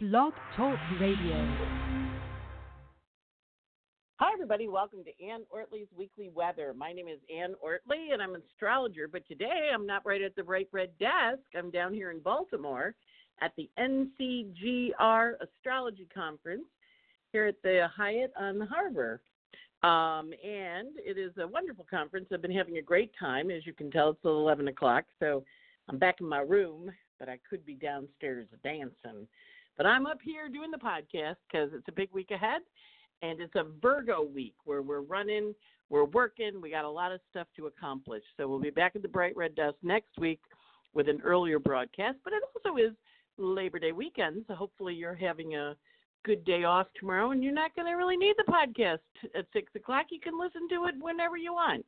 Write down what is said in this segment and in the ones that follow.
Blog Talk Radio. Hi, everybody. Welcome to Anne Ortelee's Weekly Weather. My name is Anne Ortelee, and I'm an astrologer. But today, I'm not right at the bright red desk. I'm down here in Baltimore at the NCGR Astrology Conference here at the Hyatt on the Harbor. Um, and it is a wonderful conference. I've been having a great time. As you can tell, it's 11 o'clock, so I'm back in my room, but I could be downstairs dancing. But I'm up here doing the podcast because it's a big week ahead, and it's a Virgo week where we're running, we're working, we got a lot of stuff to accomplish. So we'll be back at the Bright Red Desk next week with an earlier broadcast, but it also is Labor Day weekend, so hopefully you're having a good day off tomorrow and you're not going to really need the podcast at 6 o'clock. You can listen to it whenever you want.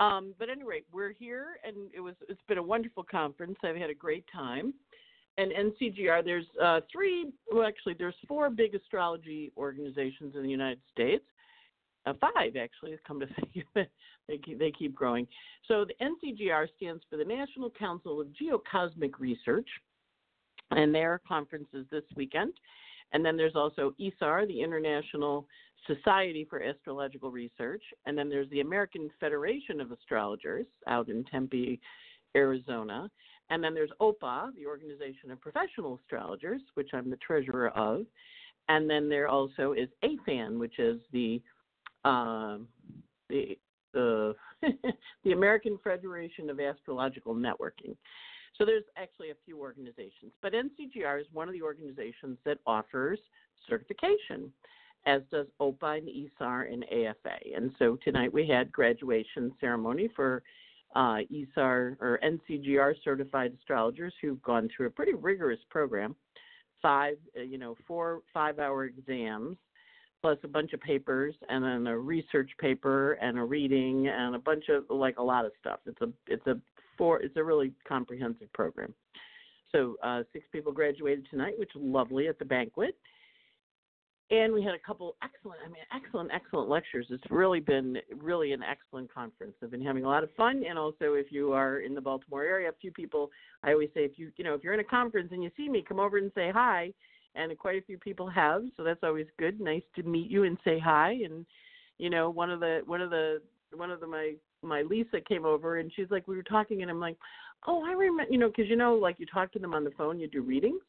Um, but anyway, we're here, and it was it's been a wonderful conference. I've had a great time and NCGR, there's uh, three, well, actually, there's four big astrology organizations in the United States. Uh, five, actually, come to think of it. They keep, they keep growing. So the NCGR stands for the National Council of Geocosmic Research, and their conference is this weekend. And then there's also ISAR, the International Society for Astrological Research. And then there's the American Federation of Astrologers out in Tempe, Arizona. And then there's OPA, the Organization of Professional Astrologers, which I'm the treasurer of. And then there also is AFAN, which is the uh, the the the American Federation of Astrological Networking. So there's actually a few organizations, but NCGR is one of the organizations that offers certification, as does OPA and ISAR and AFA. And so tonight we had graduation ceremony for uh, ISAR or NCGR certified astrologers who've gone through a pretty rigorous program, five, uh, you know, four five-hour exams, plus a bunch of papers, and then a research paper and a reading and a bunch of like a lot of stuff. It's a it's a four it's a really comprehensive program. So uh, six people graduated tonight, which was lovely at the banquet and we had a couple excellent i mean excellent excellent lectures. It's really been really an excellent conference. I've been having a lot of fun. And also if you are in the baltimore area a few people i always say if you you know if you're in a conference and you see me come over and say hi. And quite a few people have so that's always good. Nice to meet you and say hi. And you know one of the one of the one of the my my lisa came over and she's like we were talking and i'm like oh i remember you know because you know like you talk to them on the phone you do readings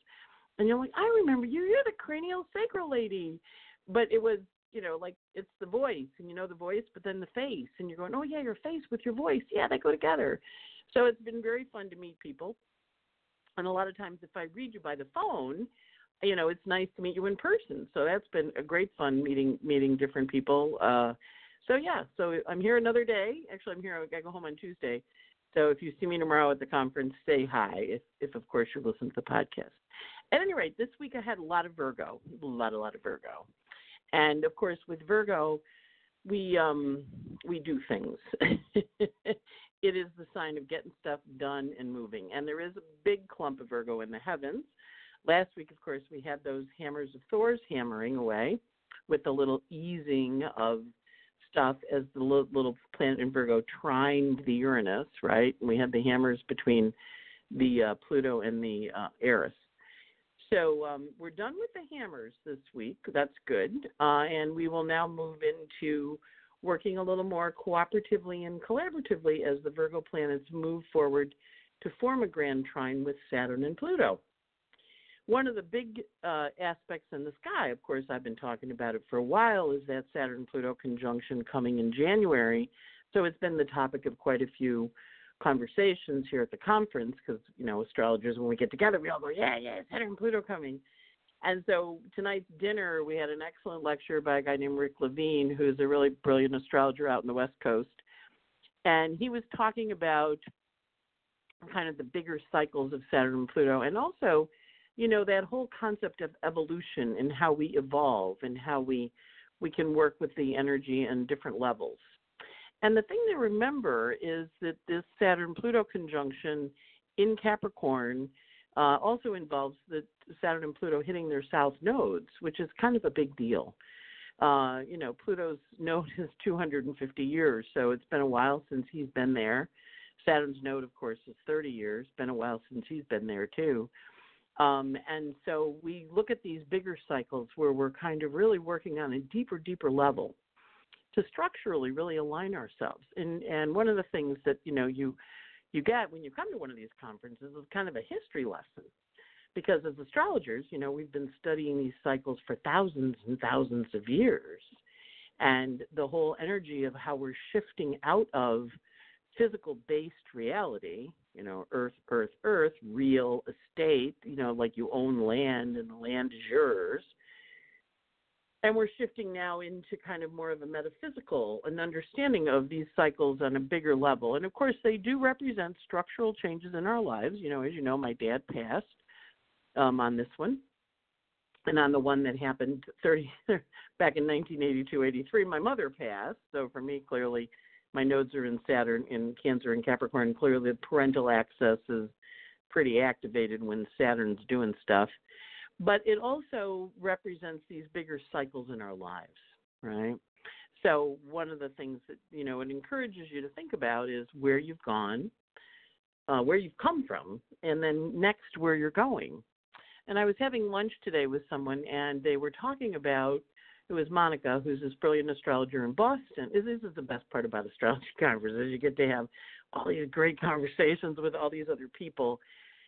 and you're like, I remember you. You're the cranial sacral lady. But it was, you know, like it's the voice, and you know the voice, but then the face, and you're going, oh yeah, your face with your voice, yeah, they go together. So it's been very fun to meet people. And a lot of times, if I read you by the phone, you know, it's nice to meet you in person. So that's been a great fun meeting meeting different people. Uh, so yeah, so I'm here another day. Actually, I'm here. I go home on Tuesday. So if you see me tomorrow at the conference, say hi. If, if of course you listen to the podcast. At any rate, this week I had a lot of Virgo, a lot, a lot of Virgo, and of course with Virgo, we um we do things. it is the sign of getting stuff done and moving, and there is a big clump of Virgo in the heavens. Last week, of course, we had those hammers of Thor's hammering away with a little easing of stuff as the little planet in Virgo trined the Uranus, right? And we had the hammers between the uh, Pluto and the uh, Eris. So um, we're done with the hammers this week. That's good. Uh, and we will now move into working a little more cooperatively and collaboratively as the Virgo planets move forward to form a grand trine with Saturn and Pluto. One of the big uh, aspects in the sky, of course, I've been talking about it for a while, is that Saturn Pluto conjunction coming in January. So it's been the topic of quite a few conversations here at the conference because you know astrologers when we get together we all go yeah yeah Saturn and Pluto coming, and so tonight's dinner we had an excellent lecture by a guy named Rick Levine who's a really brilliant astrologer out in the West Coast, and he was talking about kind of the bigger cycles of Saturn and Pluto and also you know that whole concept of evolution and how we evolve and how we we can work with the energy in different levels and the thing to remember is that this Saturn Pluto conjunction in Capricorn uh, also involves the Saturn and Pluto hitting their south nodes, which is kind of a big deal. Uh, you know, Pluto's node is 250 years, so it's been a while since he's been there. Saturn's node, of course, is 30 years. Been a while since he's been there too. Um, and so we look at these bigger cycles where we're kind of really working on a deeper, deeper level to structurally really align ourselves. And and one of the things that you know you you get when you come to one of these conferences is kind of a history lesson. Because as astrologers, you know, we've been studying these cycles for thousands and thousands of years. And the whole energy of how we're shifting out of physical based reality, you know, earth, earth, earth, real estate, you know, like you own land and the land is yours. And we're shifting now into kind of more of a metaphysical, an understanding of these cycles on a bigger level. And of course, they do represent structural changes in our lives. You know, as you know, my dad passed um, on this one. And on the one that happened 30 back in 1982, 83, my mother passed. So for me, clearly, my nodes are in Saturn, in Cancer, and Capricorn. Clearly, the parental axis is pretty activated when Saturn's doing stuff. But it also represents these bigger cycles in our lives, right? So one of the things that you know it encourages you to think about is where you've gone, uh, where you've come from, and then next where you're going. And I was having lunch today with someone, and they were talking about it was Monica, who's this brilliant astrologer in Boston. This is the best part about astrology conferences. You get to have all these great conversations with all these other people.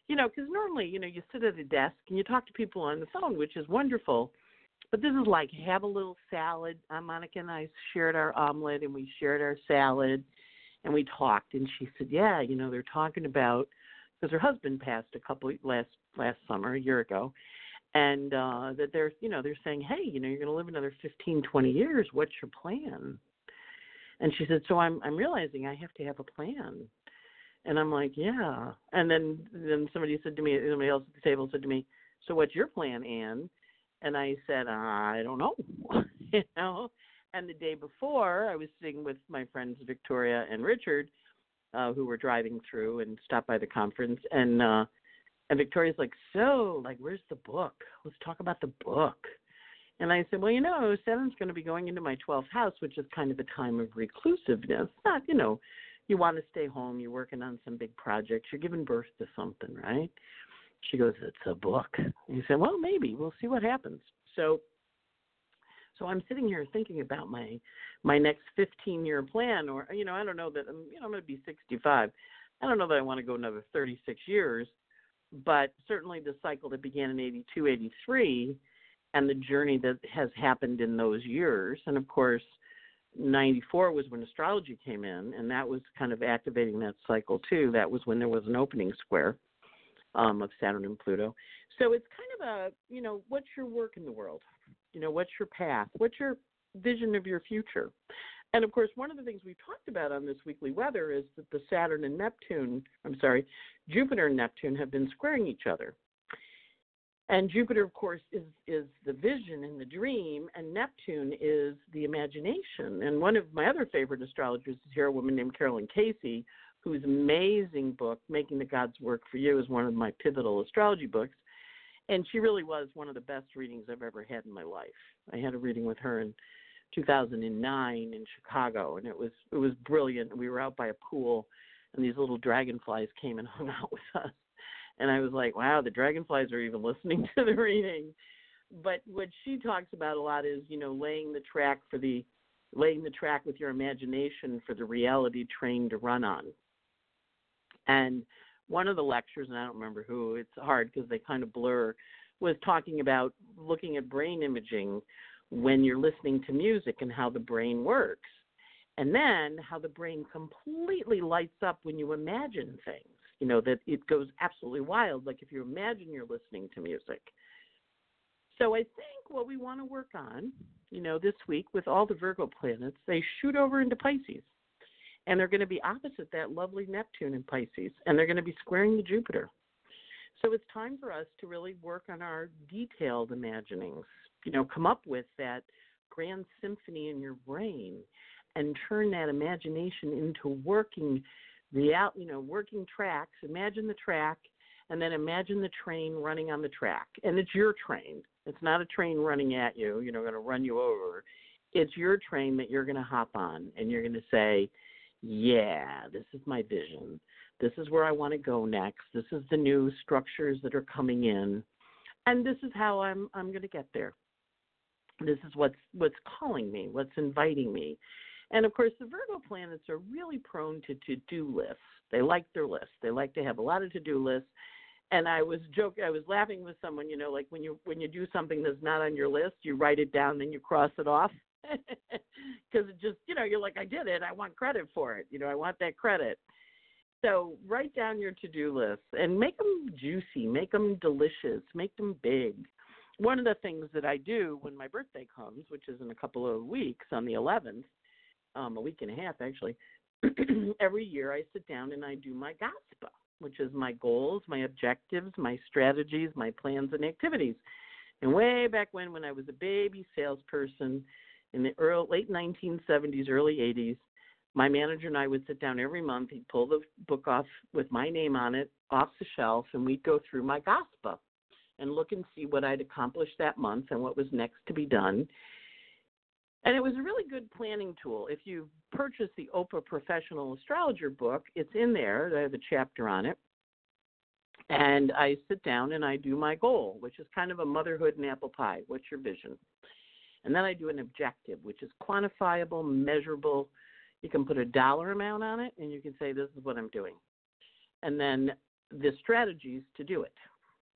You know, because normally, you know, you sit at a desk and you talk to people on the phone, which is wonderful. But this is like have a little salad. Uh, Monica and I shared our omelet and we shared our salad, and we talked. And she said, "Yeah, you know, they're talking about because her husband passed a couple last last summer, a year ago, and uh that they're you know they're saying hey you know you're going to live another fifteen twenty years what's your plan and she said so i'm i'm realizing i have to have a plan and i'm like yeah and then then somebody said to me somebody else at the table said to me so what's your plan anne and i said i don't know you know and the day before i was sitting with my friends victoria and richard uh who were driving through and stopped by the conference and uh and Victoria's like, so, like, where's the book? Let's talk about the book. And I said, well, you know, Saturn's going to be going into my 12th house, which is kind of a time of reclusiveness. Not, you know, you want to stay home, you're working on some big projects, you're giving birth to something, right? She goes, it's a book. He said, well, maybe we'll see what happens. So, so I'm sitting here thinking about my my next 15 year plan, or you know, I don't know that I'm, you know, I'm going to be 65. I don't know that I want to go another 36 years but certainly the cycle that began in 82, 83, and the journey that has happened in those years. And of course, 94 was when astrology came in, and that was kind of activating that cycle too. That was when there was an opening square um, of Saturn and Pluto. So it's kind of a, you know, what's your work in the world? You know, what's your path? What's your vision of your future? And of course, one of the things we've talked about on this weekly weather is that the Saturn and Neptune, I'm sorry, Jupiter and Neptune have been squaring each other. And Jupiter, of course, is is the vision and the dream, and Neptune is the imagination. And one of my other favorite astrologers is here, a woman named Caroline Casey, whose amazing book, Making the Gods Work for You, is one of my pivotal astrology books. And she really was one of the best readings I've ever had in my life. I had a reading with her in 2009 in Chicago, and it was it was brilliant. We were out by a pool, and these little dragonflies came and hung out with us, and I was like, wow, the dragonflies are even listening to the reading. But what she talks about a lot is you know laying the track for the laying the track with your imagination for the reality train to run on. And one of the lectures, and I don't remember who, it's hard because they kind of blur, was talking about looking at brain imaging when you're listening to music and how the brain works. And then how the brain completely lights up when you imagine things. You know, that it goes absolutely wild, like if you imagine you're listening to music. So I think what we want to work on, you know, this week with all the Virgo planets, they shoot over into Pisces. And they're going to be opposite that lovely Neptune in Pisces. And they're going to be squaring the Jupiter. So it's time for us to really work on our detailed imaginings, you know, come up with that grand symphony in your brain and turn that imagination into working real, you know, working tracks. Imagine the track and then imagine the train running on the track. And it's your train. It's not a train running at you, you know, going to run you over. It's your train that you're going to hop on and you're going to say, "Yeah, this is my vision. This is where I want to go next. This is the new structures that are coming in, and this is how I'm I'm going to get there. This is what's what's calling me, what's inviting me. And of course, the Virgo planets are really prone to to-do lists. They like their lists. They like to have a lot of to-do lists. And I was joking. I was laughing with someone. You know, like when you when you do something that's not on your list, you write it down, and you cross it off because it just you know you're like I did it. I want credit for it. You know, I want that credit. So write down your to-do lists and make them juicy, make them delicious, make them big. One of the things that I do when my birthday comes, which is in a couple of weeks on the 11th, um, a week and a half actually, every year I sit down and I do my GOSPA, which is my goals, my objectives, my strategies, my plans and activities. And way back when, when I was a baby salesperson in the early, late 1970s, early 80s, my manager and I would sit down every month. He'd pull the book off with my name on it off the shelf, and we'd go through my GOSPA and look and see what I'd accomplished that month and what was next to be done. And it was a really good planning tool. If you purchase the OPA Professional Astrologer book, it's in there. I have a chapter on it. And I sit down and I do my goal, which is kind of a motherhood and apple pie. What's your vision? And then I do an objective, which is quantifiable, measurable. You can put a dollar amount on it and you can say, this is what I'm doing. And then the strategies to do it.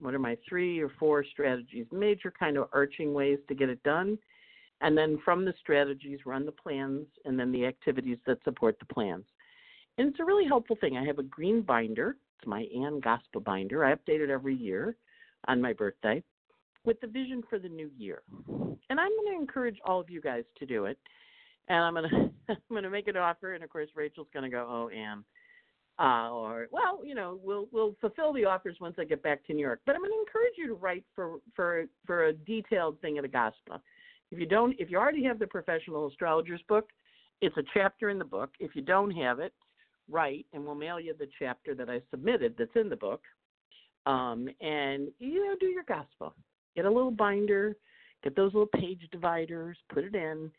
What are my three or four strategies? Major kind of arching ways to get it done and then from the strategies, run the plans and then the activities that support the plans. And it's a really helpful thing. I have a green binder. It's my Anne GOSPA binder. I update it every year on my birthday with the vision for the new year. And I'm going to encourage all of you guys to do it. And I'm going to I'm going to make an offer. And of course, Rachel's going to go, "Oh, Anne." Uh, or well, you know, we'll we'll fulfill the offers once I get back to New York. But I'm going to encourage you to write for for for a detailed thing of the GOSPA. If you don't, if you already have the professional astrologer's book, it's a chapter in the book. If you don't have it, write, and we'll mail you the chapter that I submitted that's in the book. Um, and you know, do your GOSPA. Get a little binder, get those little page dividers, put it in,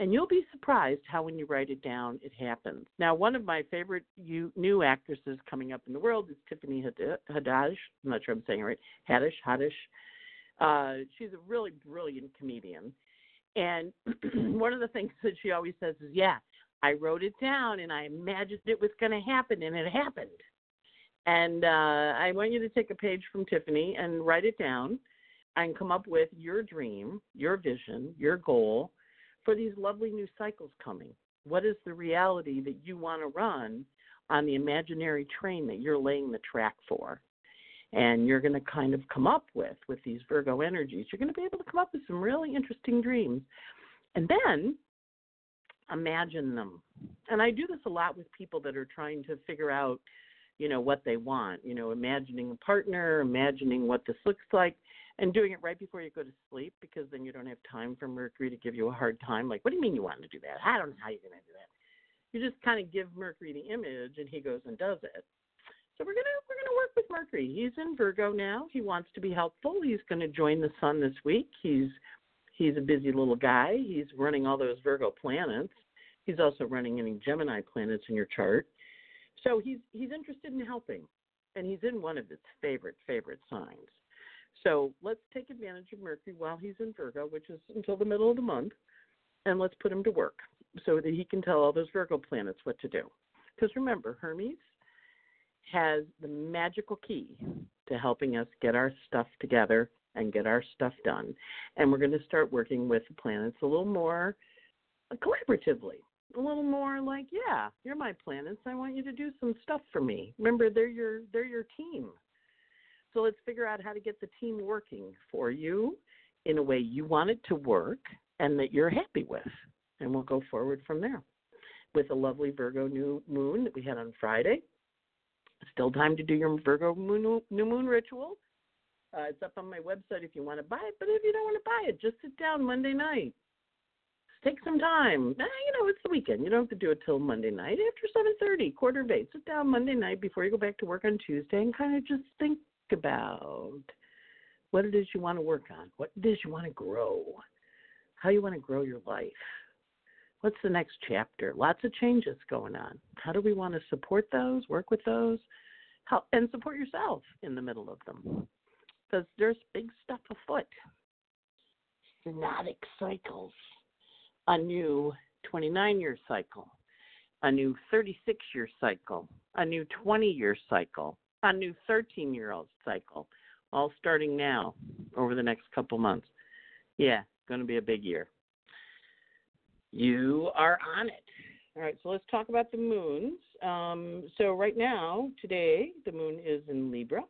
and you'll be surprised how when you write it down, it happens. Now, one of my favorite new actresses coming up in the world is Tiffany Haddish. I'm not sure I'm saying it right. Haddish, Haddish. Uh, she's a really brilliant comedian, and one of the things that she always says is, Yeah, I wrote it down and I imagined it was going to happen and it happened. And uh, I want you to take a page from Tiffany and write it down and come up with your dream, your vision, your goal for these lovely new cycles coming. What is the reality that you want to run on the imaginary train that you're laying the track for? And you're going to kind of come up with with these virgo energies you're going to be able to come up with some really interesting dreams. And then imagine them. And i do this a lot with people that are trying to figure out you know what they want you know imagining a partner imagining what this looks like and doing it right before you go to sleep because then you don't have time for mercury to give you a hard time like what do you mean you want to do that? I don't know how you're going to do that. You just kind of give mercury the image and he goes and does it so we're gonna we're gonna work with Mercury. He's in Virgo now. He wants to be helpful. He's to join the Sun this week. He's he's a busy little guy. He's running all those Virgo planets. He's also running any Gemini planets in your chart. So he's he's interested in helping, and he's in one of its favorite favorite signs. So let's take advantage of Mercury while he's in Virgo, which is until the middle of the month, and let's put him to work so that he can tell all those Virgo planets what to do. Because remember, Hermes has the magical key to helping us get our stuff together and get our stuff done. And we're going to start working with the planets a little more collaboratively, a little more like, yeah, you're my planets. I want you to do some stuff for me. Remember, they're your they're your team. So let's figure out how to get the team working for you in a way you want it to work and that you're happy with. And we'll go forward from there with a lovely Virgo new moon that we had on Friday Still time to do your Virgo moon, new moon ritual. Uh, it's up on my website if you want to buy it. But if you don't want to buy it, just sit down Monday night. Take some time. Nah, you know, it's the weekend. You don't have to do it till Monday night after seven thirty, quarter of eight. Sit down Monday night before you go back to work on Tuesday and kind of just think about what it is you want to work on, what it is you want to grow, how you want to grow your life, What's the next chapter? Lots of changes going on. How do we want to support those, work with those, help, and support yourself in the middle of them? Because there's big stuff afoot. Synodic cycles, a new 29 year cycle, a new 36 year cycle, a new 20 year cycle, a new 13 year old cycle, all starting now over the next couple months. Yeah, going to be a big year. You are on it. All right, so let's talk about the moons. Um, so, right now, today, the moon is in Libra,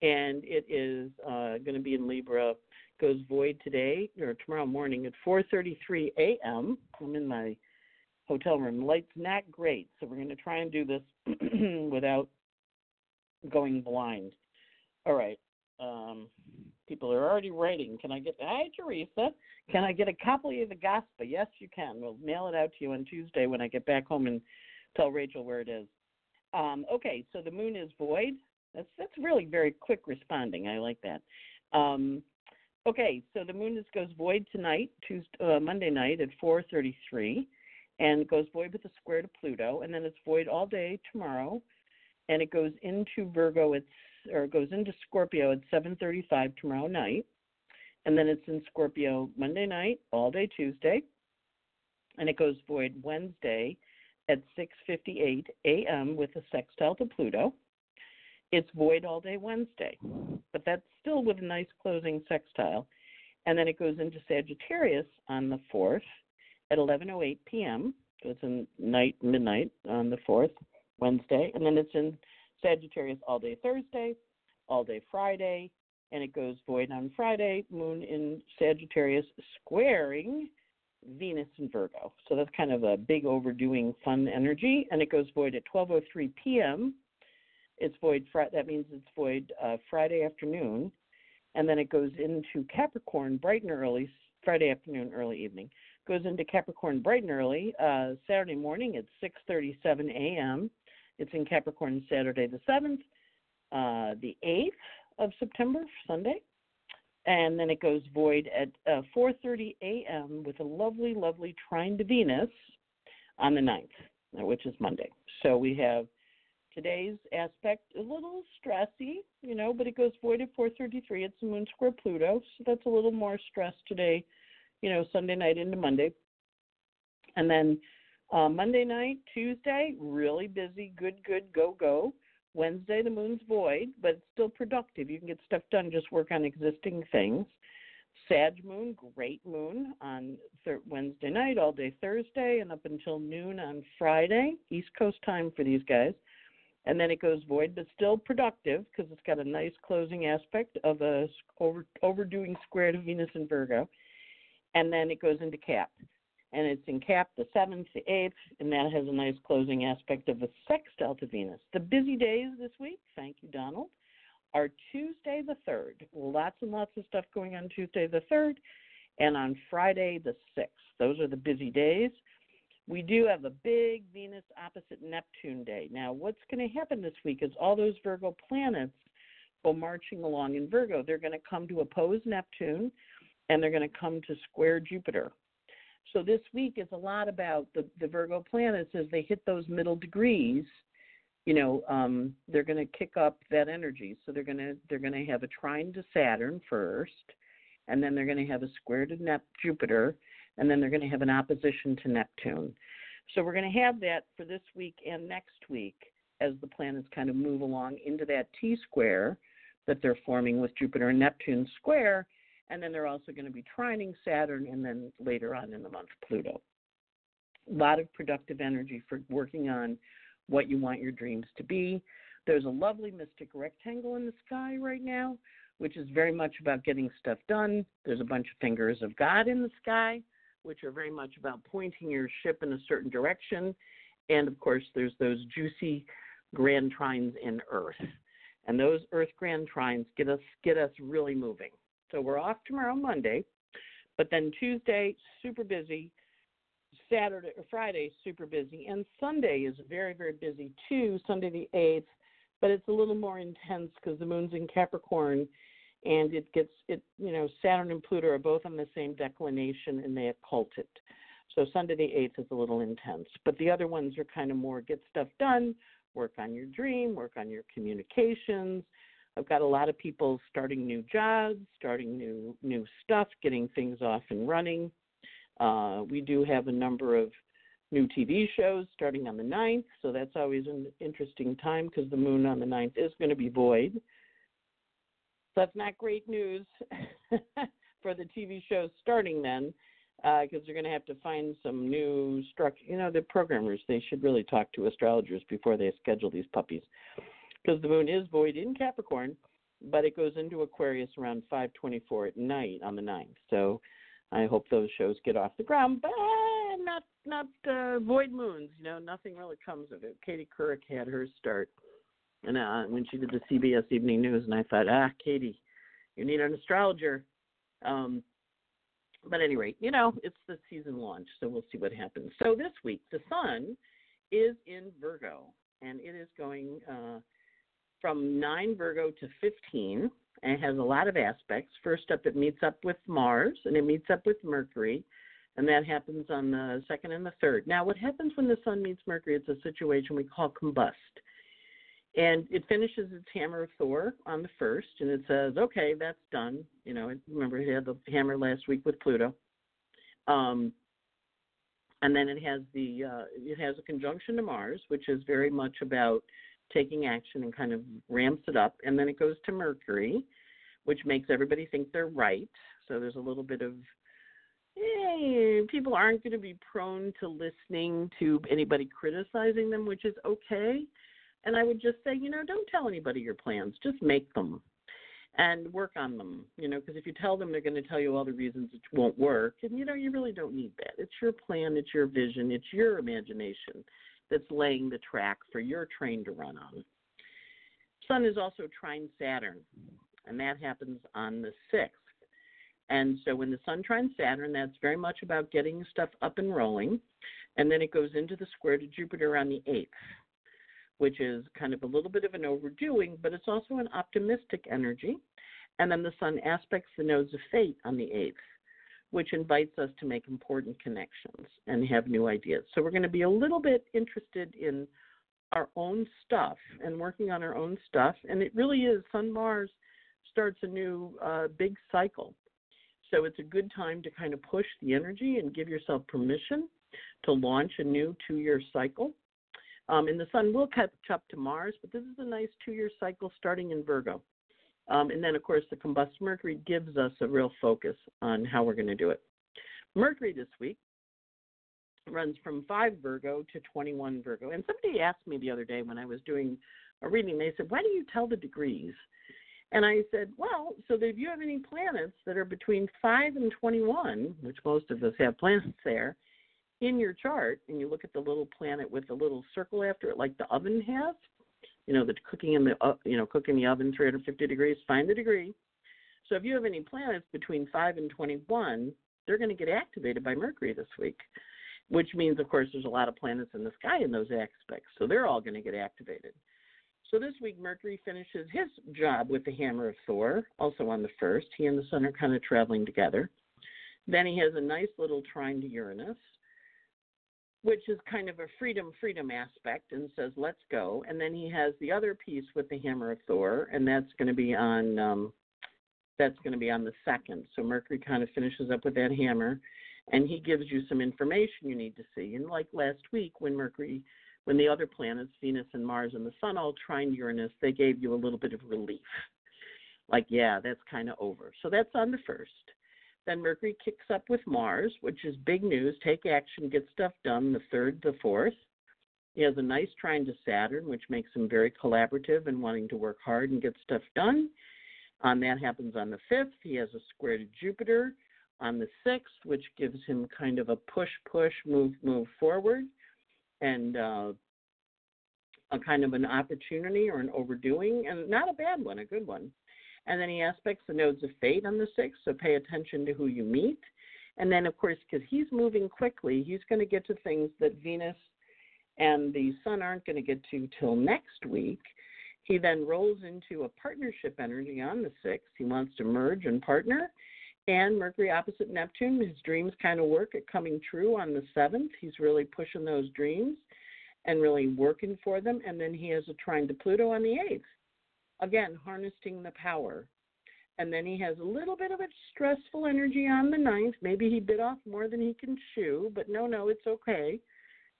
and it is uh, going to be in Libra. Goes void today or tomorrow morning at 4:33 a.m. I'm in my hotel room. Light's not great, so we're going to try and do this without going blind. All right. Um, people are already writing. Can I get hi Teresa? Can I get a copy of the GOSPA? Yes, you can. We'll mail it out to you on Tuesday when I get back home and tell Rachel where it is. Um, okay, so the moon is void. That's that's really very quick responding. I like that. Um, okay, so the moon is, goes void tonight, Tuesday, uh, Monday night at 4:33, and goes void with a square to Pluto, and then it's void all day tomorrow, and it goes into Virgo at or it goes into Scorpio at 7:35 tomorrow night, and then it's in Scorpio Monday night, all day Tuesday, and it goes void Wednesday at 6:58 a.m. with a sextile to Pluto. It's void all day Wednesday, but that's still with a nice closing sextile, and then it goes into Sagittarius on the 4th at 11:08 p.m. So it's in night midnight on the 4th Wednesday, and then it's in Sagittarius all day Thursday, all day Friday, and it goes void on Friday, moon in Sagittarius squaring Venus in Virgo. So that's kind of a big overdoing fun energy, and it goes void at 12:03 p.m. It's void. That means it's void uh, Friday afternoon, and then it goes into Capricorn bright and early Friday afternoon, early evening. Goes into Capricorn bright and early uh, Saturday morning at 6:37 a.m. It's in Capricorn Saturday the 7th, uh, the 8th of September, Sunday. And then it goes void at uh, 4.30 a.m. with a lovely, lovely trine to Venus on the 9th, uh, which is Monday. So we have today's aspect a little stressy, you know, but it goes void at 4:33. It's a moon square Pluto, so that's a little more stress today, you know, Sunday night into Monday. And then uh, Monday night, Tuesday, really busy, good, good, go, go. Wednesday, the moon's void, but it's still productive. You can get stuff done, just work on existing things. Sag moon, great moon on Wednesday night, all day Thursday, and up until noon on Friday, East Coast time for these guys. And then it goes void, but still productive because it's got a nice closing aspect of a over, overdoing square to Venus and Virgo. And then it goes into Cap and it's in Cap the 7th, the 8th, and that has a nice closing aspect of a sextile to Venus. The busy days this week, thank you, Donald, are Tuesday the 3rd. Lots and lots of stuff going on Tuesday the 3rd, and on Friday the 6th. Those are the busy days. We do have a big Venus opposite Neptune day. Now, what's going to happen this week is all those Virgo planets go marching along in Virgo. They're going to come to oppose Neptune, and they're going to come to square Jupiter. So this week is a lot about the, the Virgo planets as they hit those middle degrees. You know, um, they're going to kick up that energy. So they're going to they're going to have a trine to Saturn first, and then they're going to have a square to Nep- Jupiter, and then they're going to have an opposition to Neptune. So we're going to have that for this week and next week as the planets kind of move along into that T square that they're forming with Jupiter and Neptune square and then they're also going to be trining Saturn, and then later on in the month, Pluto. A lot of productive energy for working on what you want your dreams to be. There's a lovely mystic rectangle in the sky right now, which is very much about getting stuff done. There's a bunch of fingers of God in the sky, which are very much about pointing your ship in a certain direction. And of course, there's those juicy grand trines in Earth. And those Earth grand trines get us get us really moving. So we're off tomorrow, Monday, but then Tuesday, super busy. Saturday or Friday, super busy. And Sunday is very, very busy too, Sunday the 8th, but it's a little more intense because the moon's in Capricorn and it gets, it you know, Saturn and Pluto are both on the same declination and they occult it. So Sunday the 8th is a little intense. But the other ones are kind of more get stuff done, work on your dream, work on your communications. I've got a lot of people starting new jobs, starting new new stuff, getting things off and running. Uh, we do have a number of new TV shows starting on the 9th, so that's always an interesting time because the moon on the 9th is going to be void. So that's not great news for the TV shows starting then because uh, they're going to have to find some new structure. You know, the programmers, they should really talk to astrologers before they schedule these puppies because the moon is void in Capricorn, but it goes into Aquarius around 5:24 at night on the 9th. So I hope those shows get off the ground, but not not uh, void moons. You know, nothing really comes of it. Katie Couric had her start, and uh, when she did the CBS Evening News, and I thought, ah, Katie, you need an astrologer. Um, but any rate, you know, it's the season launch, so we'll see what happens. So this week, the sun is in Virgo, and it is going uh, from 9 Virgo to 15, and it has a lot of aspects. First up, it meets up with Mars, and it meets up with Mercury, and that happens on the second and the third. Now, what happens when the sun meets Mercury? It's a situation we call combust. And it finishes its hammer of Thor on the first, and it says, okay, that's done. You know, remember it had the hammer last week with Pluto. Um, and then it has the uh, it has a conjunction to Mars, which is very much about taking action and kind of ramps it up. And then it goes to Mercury, which makes everybody think they're right. So there's a little bit of hey, people aren't going to be prone to listening to anybody criticizing them, which is okay. And I would just say, you know, don't tell anybody your plans, just make them and work on them, you know, because if you tell them, they're going to tell you all the reasons it won't work. And, you know, you really don't need that. It's your plan, it's your vision, it's your imagination that's laying the track for your train to run on. Sun is also trine Saturn, and that happens on the 6th. And so when the Sun trines Saturn, that's very much about getting stuff up and rolling. And then it goes into the square to Jupiter on the 8th which is kind of a little bit of an overdoing, but it's also an optimistic energy. And then the sun aspects the nodes of fate on the 8th, which invites us to make important connections and have new ideas. So we're going to be a little bit interested in our own stuff and working on our own stuff. And it really is, Sun Mars starts a new uh, big cycle. So it's a good time to kind of push the energy and give yourself permission to launch a new two year cycle um, and the sun will catch up to Mars, but this is a nice two year cycle starting in Virgo. Um, and then, of course, the combust Mercury gives us a real focus on how we're going to do it. Mercury this week runs from 5 Virgo to 21 Virgo. And somebody asked me the other day when I was doing a reading, they said, Why do you tell the degrees? And I said, Well, so if you have any planets that are between 5 and 21, which most of us have planets there, in your chart and you look at the little planet with the little circle after it, like the oven has, you know, the cooking in the uh, you know cooking the oven 350 degrees, find the degree. So if you have any planets between five and 21, they're going to get activated by Mercury this week, which means, of course, there's a lot of planets in the sky in those aspects, so they're all going to get activated. So this week, Mercury finishes his job with the Hammer of Thor, also on the first. He and the Sun are kind of traveling together. Then he has a nice little trine to Uranus which is kind of a freedom freedom aspect and says let's go. And then he has the other piece with the hammer of thor and that's going to be on um that's going to be on the second. So mercury kind of finishes up with that hammer and he gives you some information you need to see. And like last week when mercury when the other planets venus and mars and the sun all trine uranus they gave you a little bit of relief. Like yeah that's kind of over. So that's on the first then Mercury kicks up with Mars, which is big news. Take action, get stuff done, the third, the fourth. He has a nice trine to Saturn, which makes him very collaborative and wanting to work hard and get stuff done. Um, that happens on the 5th. He has a square to Jupiter on the 6th, which gives him kind of a push, push, move, move forward, and uh, a kind of an opportunity or an overdoing, and not a bad one, a good one. And then he aspects the nodes of fate on the sixth, so pay attention to who you meet. And then, of course, because he's moving quickly, he's going to get to things that Venus and the Sun aren't going to get to till next week. He then rolls into a partnership energy on the sixth. He wants to merge and partner. And Mercury opposite Neptune, his dreams kind of work at coming true on the 7th. He's really pushing those dreams and really working for them. And then he has a trine to Pluto on the 8th. Again, harnessing the power. And then he has a little bit of a stressful energy on the ninth. Maybe he bit off more than he can chew, but no, no, it's okay.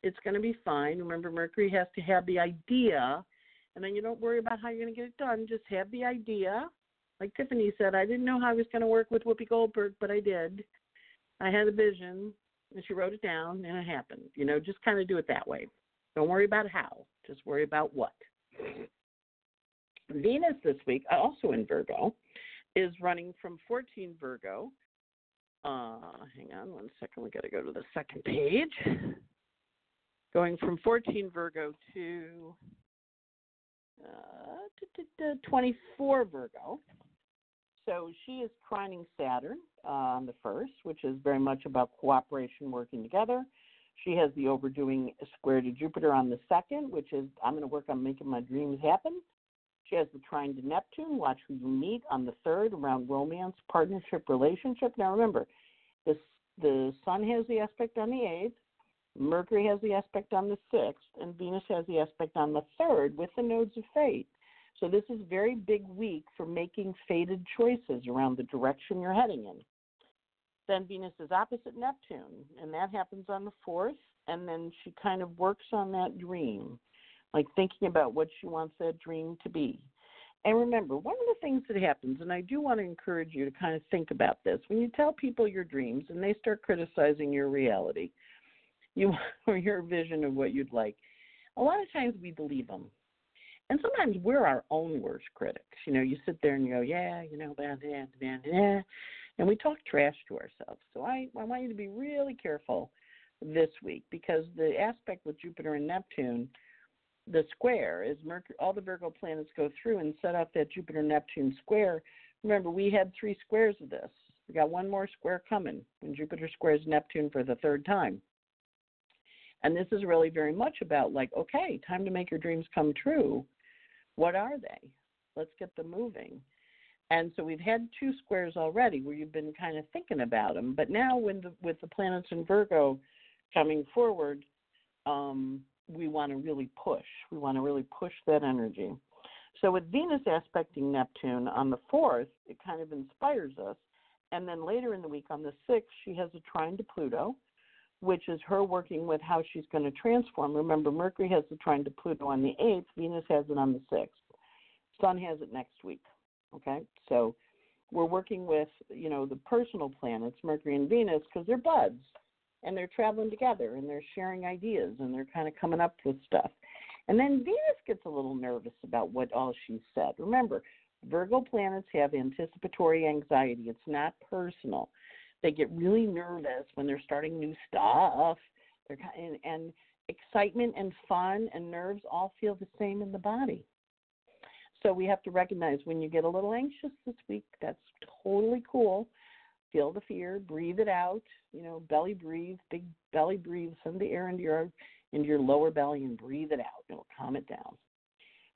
It's going to be fine. Remember, Mercury has to have the idea, and then you don't worry about how you're going to get it done. Just have the idea like Tiffany said, I didn't know how I was going to work with Whoopi Goldberg, but I did. I had a vision, and she wrote it down, and it happened. You know, just kind of do it that way. Don't worry about how, just worry about what. Venus this week, also in Virgo, is running from 14 Virgo. Uh, hang on one second, we got to go to the second page. Going from 14 Virgo to uh, 24 Virgo. So she is trining Saturn uh, on the first, which is very much about cooperation, working together. She has the overdoing square to Jupiter on the second, which is I'm going to work on making my dreams happen. She has the trine to Neptune, watch who you meet on the third around romance, partnership, relationship. Now remember, the the Sun has the aspect on the eighth, Mercury has the aspect on the sixth, and Venus has the aspect on the third with the nodes of fate. So this is very big week for making fated choices around the direction you're heading in. Then Venus is opposite Neptune, and that happens on the fourth, and then she kind of works on that dream, like thinking about what she wants that dream to be. And remember, one of the things that happens, and I do want to encourage you to kind of think about this, when you tell people your dreams and they start criticizing your reality, you or your vision of what you'd like, a lot of times we believe them and sometimes we're our own worst critics. You know, you sit there and you go, yeah, you know, blah, blah, blah, blah, and we talk trash to ourselves. So I, I want you to be really careful this week because the aspect with Jupiter and Neptune, the square is Mercury. All the Virgo planets go through and set up that Jupiter Neptune square. Remember, we had three squares of this. We got one more square coming when Jupiter squares Neptune for the third time. And this is really very much about like, okay, time to make your dreams come true what are they? Let's get them moving. And so we've had two squares already where you've been kind of thinking about them, but now when the, with the planets in Virgo coming forward, um, we want to really push. We want to really push that energy. So with Venus aspecting Neptune on the fourth, it kind of inspires us. And then later in the week on the sixth, she has a trine to Pluto, which is her working with how she's going to transform. Remember, Mercury has the trine to Pluto on the 8th, Venus has it on the 6th. Sun has it next week. Okay? So we're working with, you know, the personal planets, Mercury and Venus, because they're buds and they're traveling together and they're sharing ideas and they're kind of coming up with stuff. And then Venus gets a little nervous about what all she said. Remember, Virgo planets have anticipatory anxiety. It's not personal. They get really nervous when they're starting new stuff. They're and, and excitement and fun and nerves all feel the same in the body. So we have to recognize when you get a little anxious this week, that's totally cool. Feel the fear, breathe it out. You know, belly breathe, big belly breathe. Send the air into your into your lower belly and breathe it out. It'll calm it down.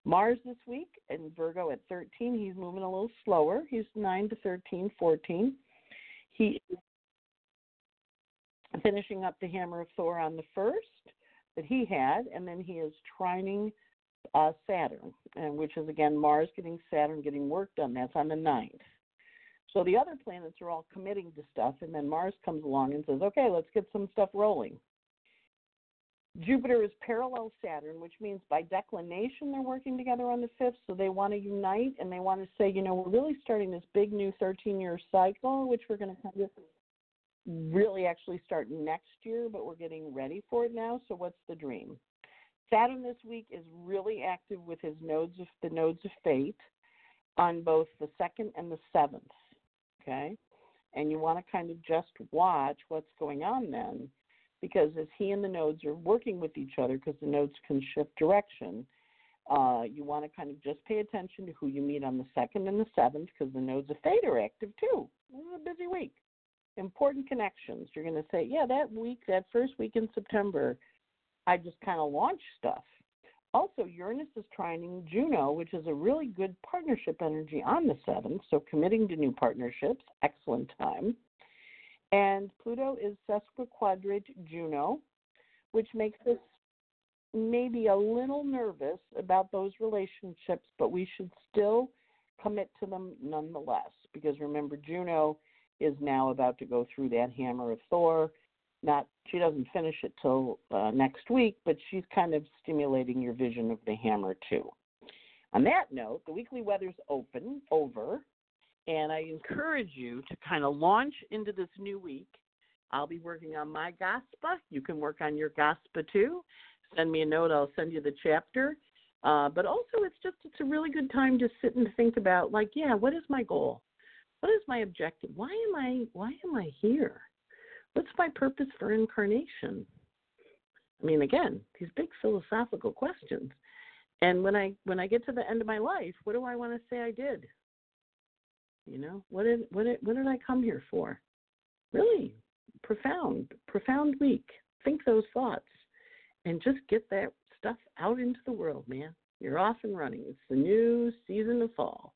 Mars this week and Virgo at 13, he's moving a little slower. He's 9 to 13, 14. He is finishing up the Hammer of Thor on the first that he had, and then he is trining uh, Saturn, and which is again Mars getting Saturn getting work done. That's on the ninth. So the other planets are all committing to stuff, and then Mars comes along and says, "Okay, let's get some stuff rolling." Jupiter is parallel Saturn, which means by declination they're working together on the fifth. So they want to unite and they want to say, you know, we're really starting this big new 13 year cycle, which we're going to kind of really actually start next year, but we're getting ready for it now. So what's the dream? Saturn this week is really active with his nodes of the nodes of fate on both the second and the seventh. Okay. And you want to kind of just watch what's going on then because as he and the nodes are working with each other, because the nodes can shift direction, uh, you want to kind of just pay attention to who you meet on the second and the seventh, because the nodes of fate are active too. This is a busy week. Important connections. You're going to say, yeah, that week, that first week in September, I just kind of launched stuff. Also, Uranus is trining Juno, which is a really good partnership energy on the 7th, so committing to new partnerships, excellent time. And Pluto is sesquiquadrate Juno, which makes us maybe a little nervous about those relationships, but we should still commit to them nonetheless. Because remember, Juno is now about to go through that hammer of Thor. Not she doesn't finish it till uh, next week, but she's kind of stimulating your vision of the hammer too. On that note, the weekly weather's open over, and I encourage you to kind of launch into this new week. I'll be working on my GOSPA. You can work on your GOSPA too. Send me a note. I'll send you the chapter. Uh, but also, it's just it's a really good time to sit and think about, like, yeah, what is my goal? What is my objective? Why am I why am I here? What's my purpose for incarnation? I mean, again, these big philosophical questions. And when I when I get to the end of my life, what do I want to say I did? You know, what did what did what did I come here for? Really profound, profound week. Think those thoughts and just get that stuff out into the world, man. You're off and running. It's the new season of fall.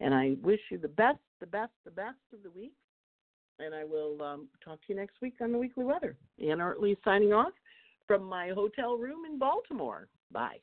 And I wish you the best, the best, the best of the week. And I will um, talk to you next week on the weekly weather. Anne Ortelee signing off from my hotel room in Baltimore. Bye.